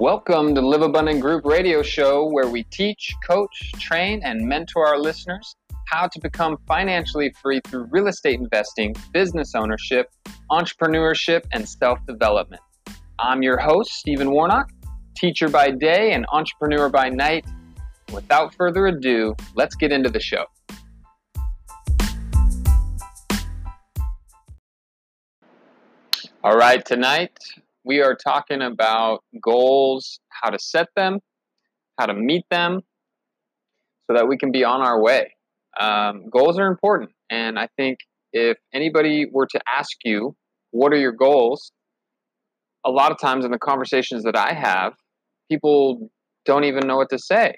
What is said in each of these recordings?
Welcome to Live Abundant Group Radio Show, where we teach, coach, train, and mentor our listeners how to become financially free through real estate investing, business ownership, entrepreneurship, and self development. I'm your host, Stephen Warnock, teacher by day and entrepreneur by night. Without further ado, let's get into the show. All right, tonight we are talking about goals, how to set them, how to meet them, so that we can be on our way. Um, goals are important, and I think if anybody were to ask you, What are your goals? a lot of times in the conversations that I have, people don't even know what to say.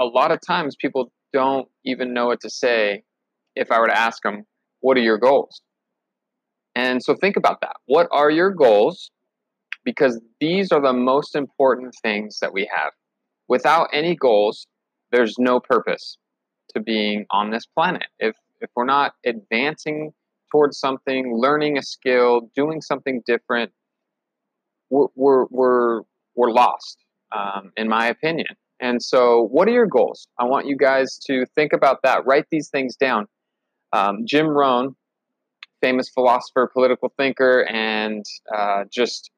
A lot of times, people don't even know what to say if I were to ask them, What are your goals? And so think about that. What are your goals? Because these are the most important things that we have. Without any goals, there's no purpose to being on this planet. If if we're not advancing towards something, learning a skill, doing something different, we're we're we're, we're lost, um, in my opinion. And so, what are your goals? I want you guys to think about that. Write these things down. Um, Jim Rohn, famous philosopher, political thinker, and uh, just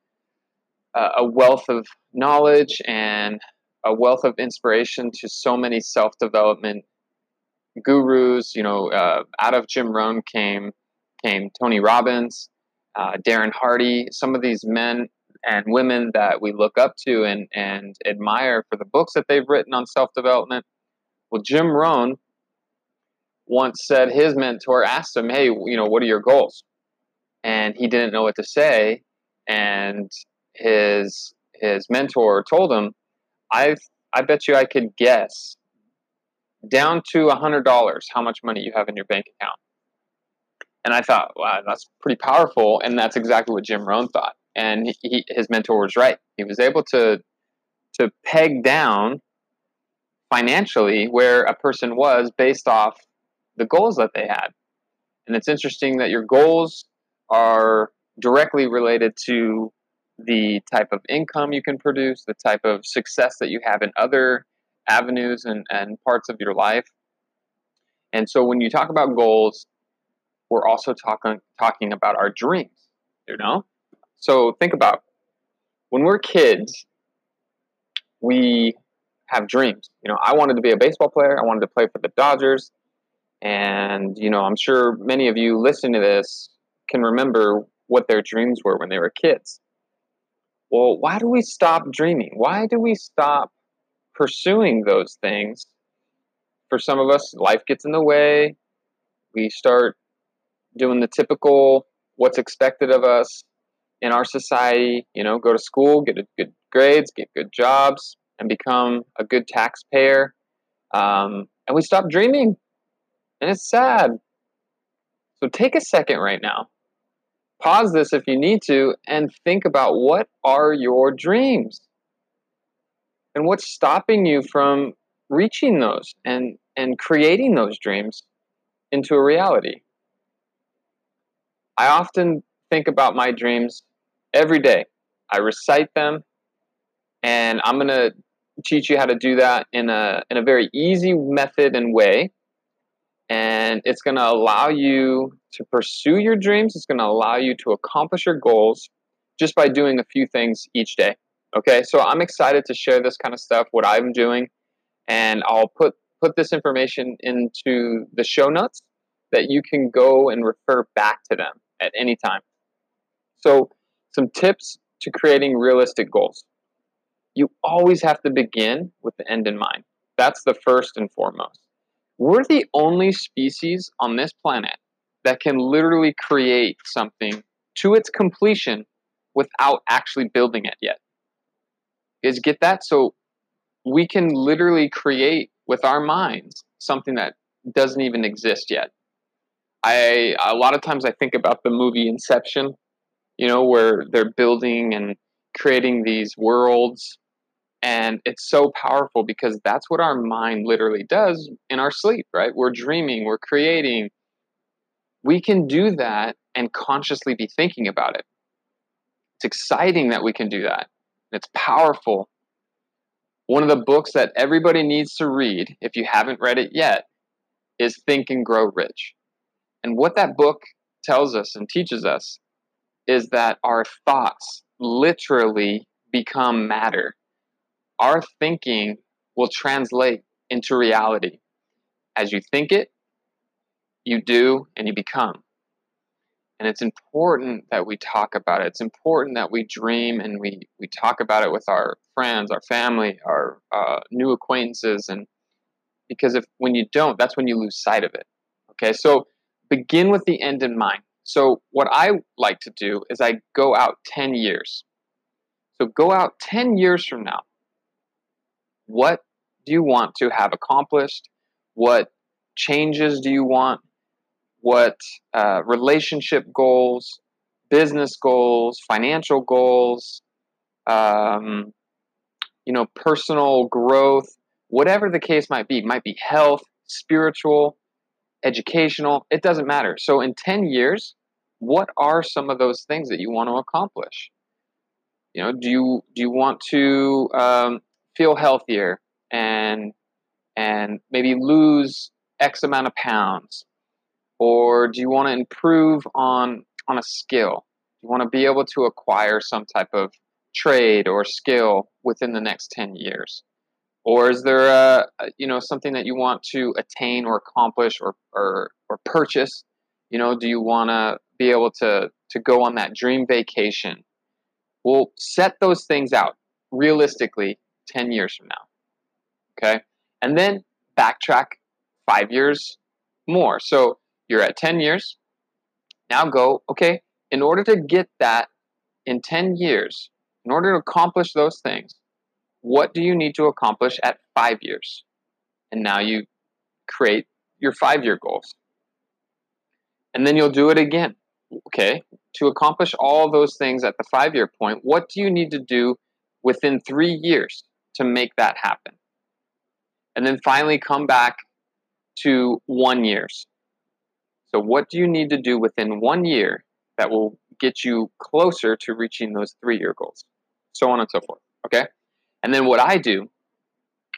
a wealth of knowledge and a wealth of inspiration to so many self development gurus. You know, uh, out of Jim Rohn came came Tony Robbins, uh, Darren Hardy, some of these men and women that we look up to and and admire for the books that they've written on self development. Well, Jim Rohn once said his mentor asked him, "Hey, you know, what are your goals?" And he didn't know what to say, and his his mentor told him, "I I bet you I could guess down to a hundred dollars how much money you have in your bank account." And I thought, wow, that's pretty powerful, and that's exactly what Jim Rohn thought. And he, he, his mentor was right. He was able to to peg down financially where a person was based off the goals that they had. And it's interesting that your goals are directly related to the type of income you can produce, the type of success that you have in other avenues and, and parts of your life. And so when you talk about goals, we're also talking talking about our dreams, you know? So think about when we're kids, we have dreams. You know, I wanted to be a baseball player, I wanted to play for the Dodgers. And, you know, I'm sure many of you listening to this can remember what their dreams were when they were kids well, why do we stop dreaming? Why do we stop pursuing those things? For some of us, life gets in the way. We start doing the typical what's expected of us in our society, you know, go to school, get good grades, get good jobs, and become a good taxpayer. Um, and we stop dreaming. And it's sad. So take a second right now pause this if you need to and think about what are your dreams? And what's stopping you from reaching those and and creating those dreams into a reality? I often think about my dreams every day. I recite them and i'm going to teach you how to do that in a in a very easy method and way and it's going to allow you to pursue your dreams. It's going to allow you to accomplish your goals just by doing a few things each day. Okay, so I'm excited to share this kind of stuff, what I'm doing, and I'll put put this information into the show notes that you can go and refer back to them at any time. So, some tips to creating realistic goals. You always have to begin with the end in mind. That's the first and foremost. We're the only species on this planet that can literally create something to its completion without actually building it yet. Is get that? So we can literally create with our minds something that doesn't even exist yet. I a lot of times I think about the movie Inception, you know, where they're building and creating these worlds and it's so powerful because that's what our mind literally does in our sleep, right? We're dreaming, we're creating. We can do that and consciously be thinking about it. It's exciting that we can do that. It's powerful One of the books that everybody needs to read, if you haven't read it yet, is Think and Grow Rich. And what that book tells us and teaches us is that our thoughts literally become matter. Our thinking will translate into reality. As you think it, you do, and you become. And it's important that we talk about it. It's important that we dream and we, we talk about it with our friends, our family, our uh, new acquaintances. And because if when you don't, that's when you lose sight of it. Okay, so begin with the end in mind. So, what I like to do is I go out 10 years. So, go out 10 years from now. What do you want to have accomplished? What changes do you want? What uh, relationship goals, business goals, financial goals, um, you know, personal growth, whatever the case might be, might be health, spiritual, educational, it doesn't matter. So in 10 years, what are some of those things that you want to accomplish? You know, do you do you want to um, feel healthier and and maybe lose X amount of pounds, or do you want to improve on on a skill? You want to be able to acquire some type of trade or skill within the next ten years? or is there a, you know something that you want to attain or accomplish or or, or purchase you know do you want to be able to to go on that dream vacation well set those things out realistically 10 years from now okay and then backtrack five years more so you're at 10 years now go okay in order to get that in 10 years in order to accomplish those things what do you need to accomplish at five years? And now you create your five year goals. And then you'll do it again. Okay, to accomplish all those things at the five year point, what do you need to do within three years to make that happen? And then finally come back to one years. So, what do you need to do within one year that will get you closer to reaching those three year goals? So on and so forth. Okay. And then what I do,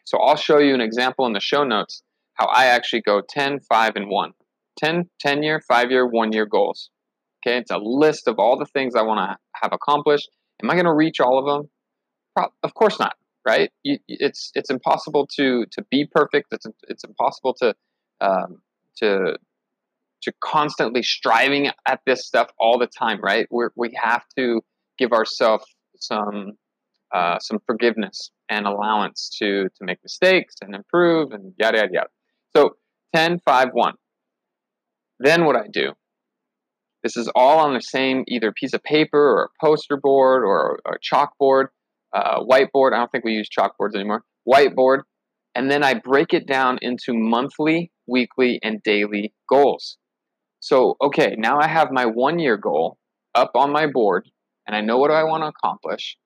so I'll show you an example in the show notes how I actually go 10, 5, and 1. 10, 10 year, 5 year, 1 year goals. Okay, it's a list of all the things I want to have accomplished. Am I going to reach all of them? Pro- of course not, right? You, it's it's impossible to to be perfect. It's it's impossible to um, to to constantly striving at this stuff all the time, right? We we have to give ourselves some uh, some forgiveness and allowance to to make mistakes and improve and yada yada yada. So 10, 5, 1. Then what I do, this is all on the same either piece of paper or a poster board or a chalkboard, uh, whiteboard. I don't think we use chalkboards anymore. Whiteboard. And then I break it down into monthly, weekly, and daily goals. So, okay, now I have my one year goal up on my board and I know what I want to accomplish.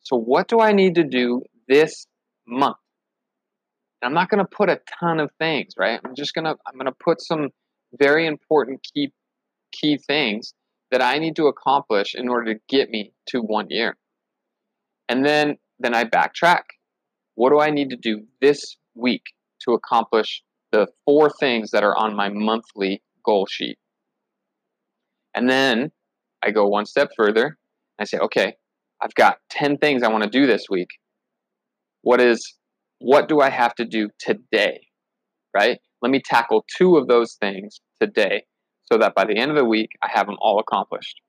So, what do I need to do this month? And I'm not going to put a ton of things, right? I'm just going to I'm going to put some very important key key things that I need to accomplish in order to get me to 1 year. And then then I backtrack. What do I need to do this week to accomplish the four things that are on my monthly goal sheet? And then I go one step further. I say, okay, I've got 10 things I want to do this week. What is what do I have to do today? Right? Let me tackle two of those things today so that by the end of the week I have them all accomplished.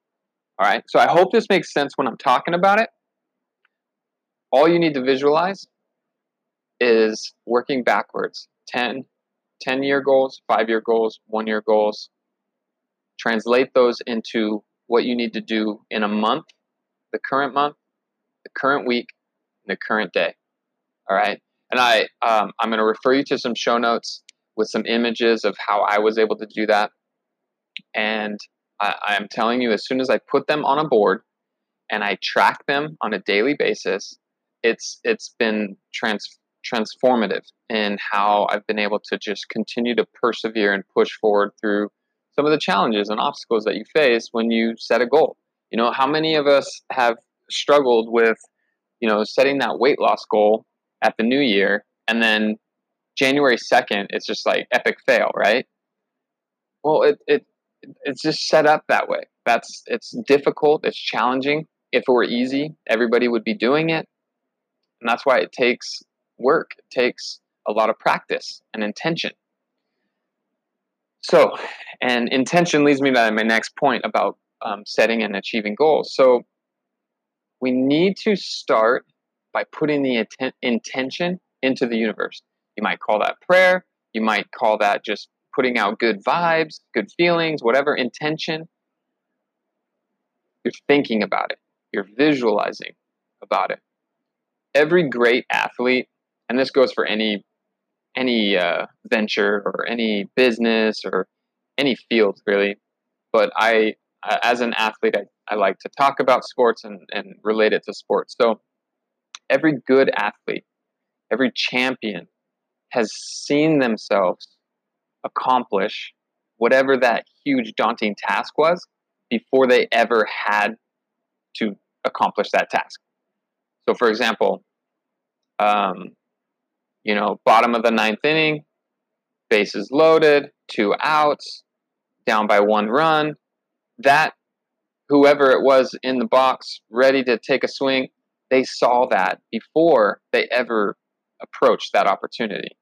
All right? So I hope this makes sense when I'm talking about it. All you need to visualize is working backwards 10 10 year goals, 5 year goals, 1 year goals. Translate those into what you need to do in a month the current month, the current week, and the current day. All right. And I, um, I'm going to refer you to some show notes with some images of how I was able to do that. And I, am telling you, as soon as I put them on a board and I track them on a daily basis, it's it's been trans, transformative in how I've been able to just continue to persevere and push forward through some of the challenges and obstacles that you face when you set a goal. You know, how many of us have struggled with, you know, setting that weight loss goal at the new year, and then January 2nd, it's just like epic fail, right? Well, it, it it's just set up that way. That's it's difficult, it's challenging. If it were easy, everybody would be doing it. And that's why it takes work. It takes a lot of practice and intention. So, and intention leads me to my next point about um, setting and achieving goals. So, we need to start by putting the intent, intention into the universe. You might call that prayer. You might call that just putting out good vibes, good feelings, whatever intention. You're thinking about it, you're visualizing about it. Every great athlete, and this goes for any any uh, venture or any business or any field really, but I, as an athlete, I, I like to talk about sports and, and relate it to sports. So every good athlete, every champion has seen themselves accomplish whatever that huge daunting task was before they ever had to accomplish that task. So, for example, um, you know, bottom of the ninth inning, bases loaded, two outs, down by one run. That, whoever it was in the box ready to take a swing, they saw that before they ever approached that opportunity.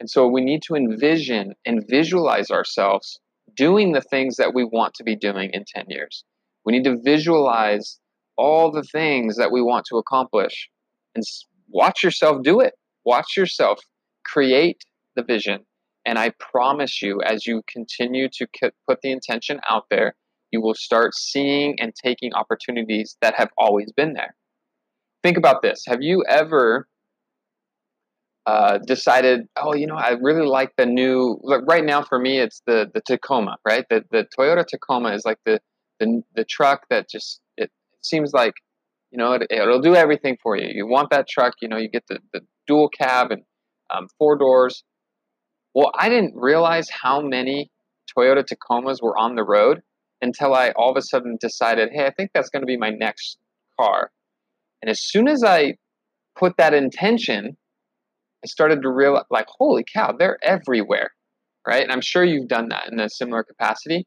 And so we need to envision and visualize ourselves doing the things that we want to be doing in 10 years. We need to visualize all the things that we want to accomplish and watch yourself do it. Watch yourself create the vision. And I promise you, as you continue to put the intention out there, you will start seeing and taking opportunities that have always been there. Think about this. Have you ever uh, decided, oh, you know, I really like the new. Like right now, for me, it's the the Tacoma, right? The the Toyota Tacoma is like the the the truck that just seems like, you know, it, it'll do everything for you. You want that truck, you know, you get the the dual cab and um, four doors. Well, I didn't realize how many Toyota Tacomas were on the road until I all of a sudden decided, hey, I think that's going to be my next car. And as soon as I put that intention I started to realize, like, holy cow, they're everywhere, right? And I'm sure you've done that in a similar capacity.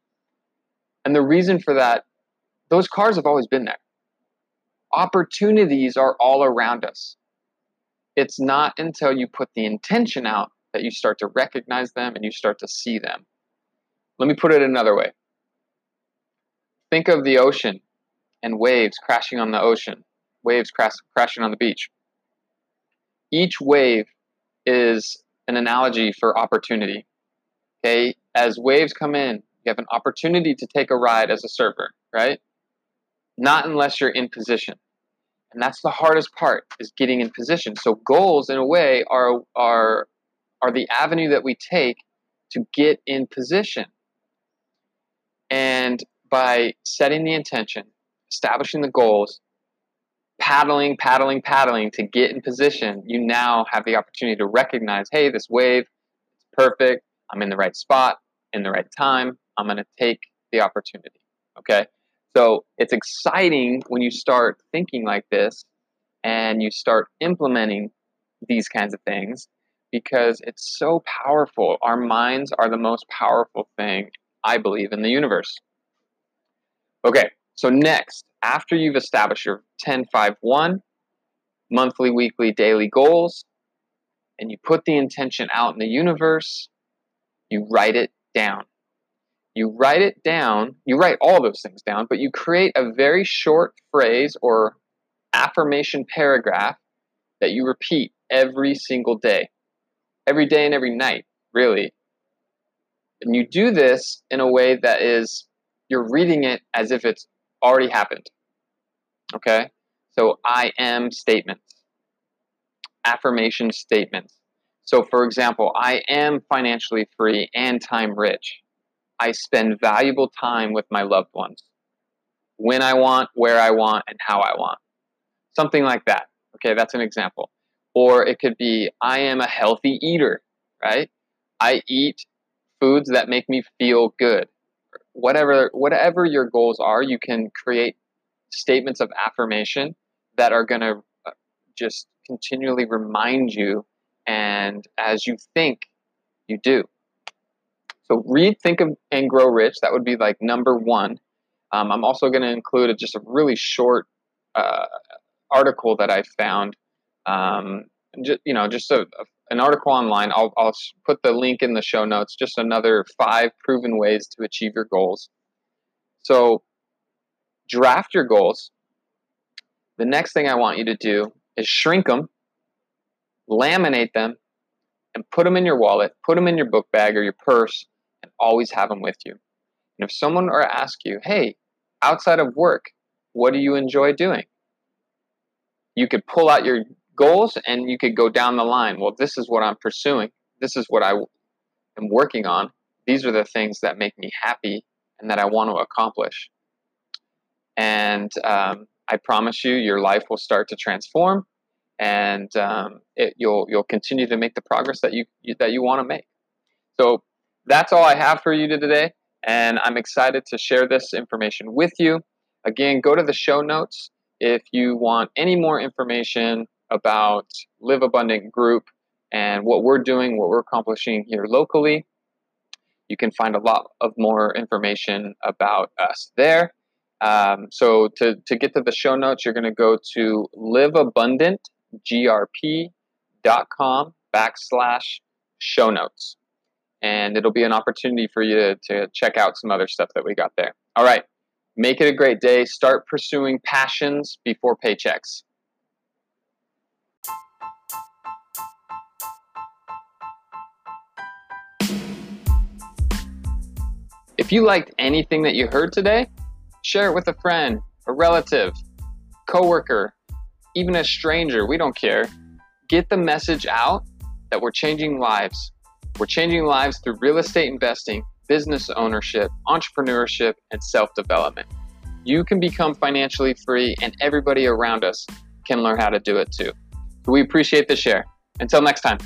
And the reason for that, those cars have always been there. Opportunities are all around us. It's not until you put the intention out that you start to recognize them and you start to see them. Let me put it another way. Think of the ocean and waves crashing on the ocean, waves crash, crashing on the beach. Each wave is an analogy for opportunity. Okay, as waves come in, you have an opportunity to take a ride as a surfer, right? Not unless you're in position. And that's the hardest part is getting in position. So goals in a way are are are the avenue that we take to get in position. And by setting the intention, establishing the goals, paddling, paddling, paddling to get in position, you now have the opportunity to recognize, hey, this wave is perfect. I'm in the right spot, in the right time. I'm going to take the opportunity. Okay. So it's exciting when you start thinking like this and you start implementing these kinds of things because it's so powerful. Our minds are the most powerful thing, I believe, in the universe. Okay, so next, after you've established your 10 5 1 monthly, weekly, daily goals, and you put the intention out in the universe, you write it down. You write it down, you write all those things down, but you create a very short phrase or affirmation paragraph that you repeat every single day, every day and every night, really. And you do this in a way that is, you're reading it as if it's already happened. Okay? So I am statements, affirmation statements. So, for example, I am financially free and time rich. I spend valuable time with my loved ones when I want, where I want, and how I want. Something like that. Okay, that's an example. Or it could be I am a healthy eater, right? I eat foods that make me feel good whatever whatever your goals are, you can create statements of affirmation that are going to uh, just continually remind you, and as you think, you do. So read, think of, and grow rich. That would be like number one. Um, I'm also going to include a, just a really short uh, article that I found. Um, just, you know, just a, a, an article online. I'll, I'll put the link in the show notes. Just another five proven ways to achieve your goals. So draft your goals. The next thing I want you to do is shrink them, laminate them, and put them in your wallet, put them in your book bag or your purse, always have them with you. And if someone to ask you, hey, outside of work, what do you enjoy doing? You could pull out your goals and you could go down the line. Well, this is what I'm pursuing. This is what I am working on. These are the things that make me happy and that I want to accomplish. And um, I promise you, your life will start to transform, and um, it, you'll you'll continue to make the progress that you, you that you want to make. So that's all I have for you today, and I'm excited to share this information with you. Again, go to the show notes if you want any more information about Live Abundant Group and what we're doing, what we're accomplishing here locally. You can find a lot of more information about us there. Um, so to, to get to the show notes, you're going to go to liveabundantgrp.com backslash show notes. And it'll be an opportunity for you to, to check out some other stuff that we got there. All right. Make it a great day. Start pursuing passions before paychecks. If you liked anything that you heard today, share it with a friend, a relative, coworker, even a stranger. We don't care. Get the message out that we're changing lives. We're changing lives through real estate investing, business ownership, entrepreneurship, and self development. You can become financially free, and everybody around us can learn how to do it too. We appreciate the share. Until next time.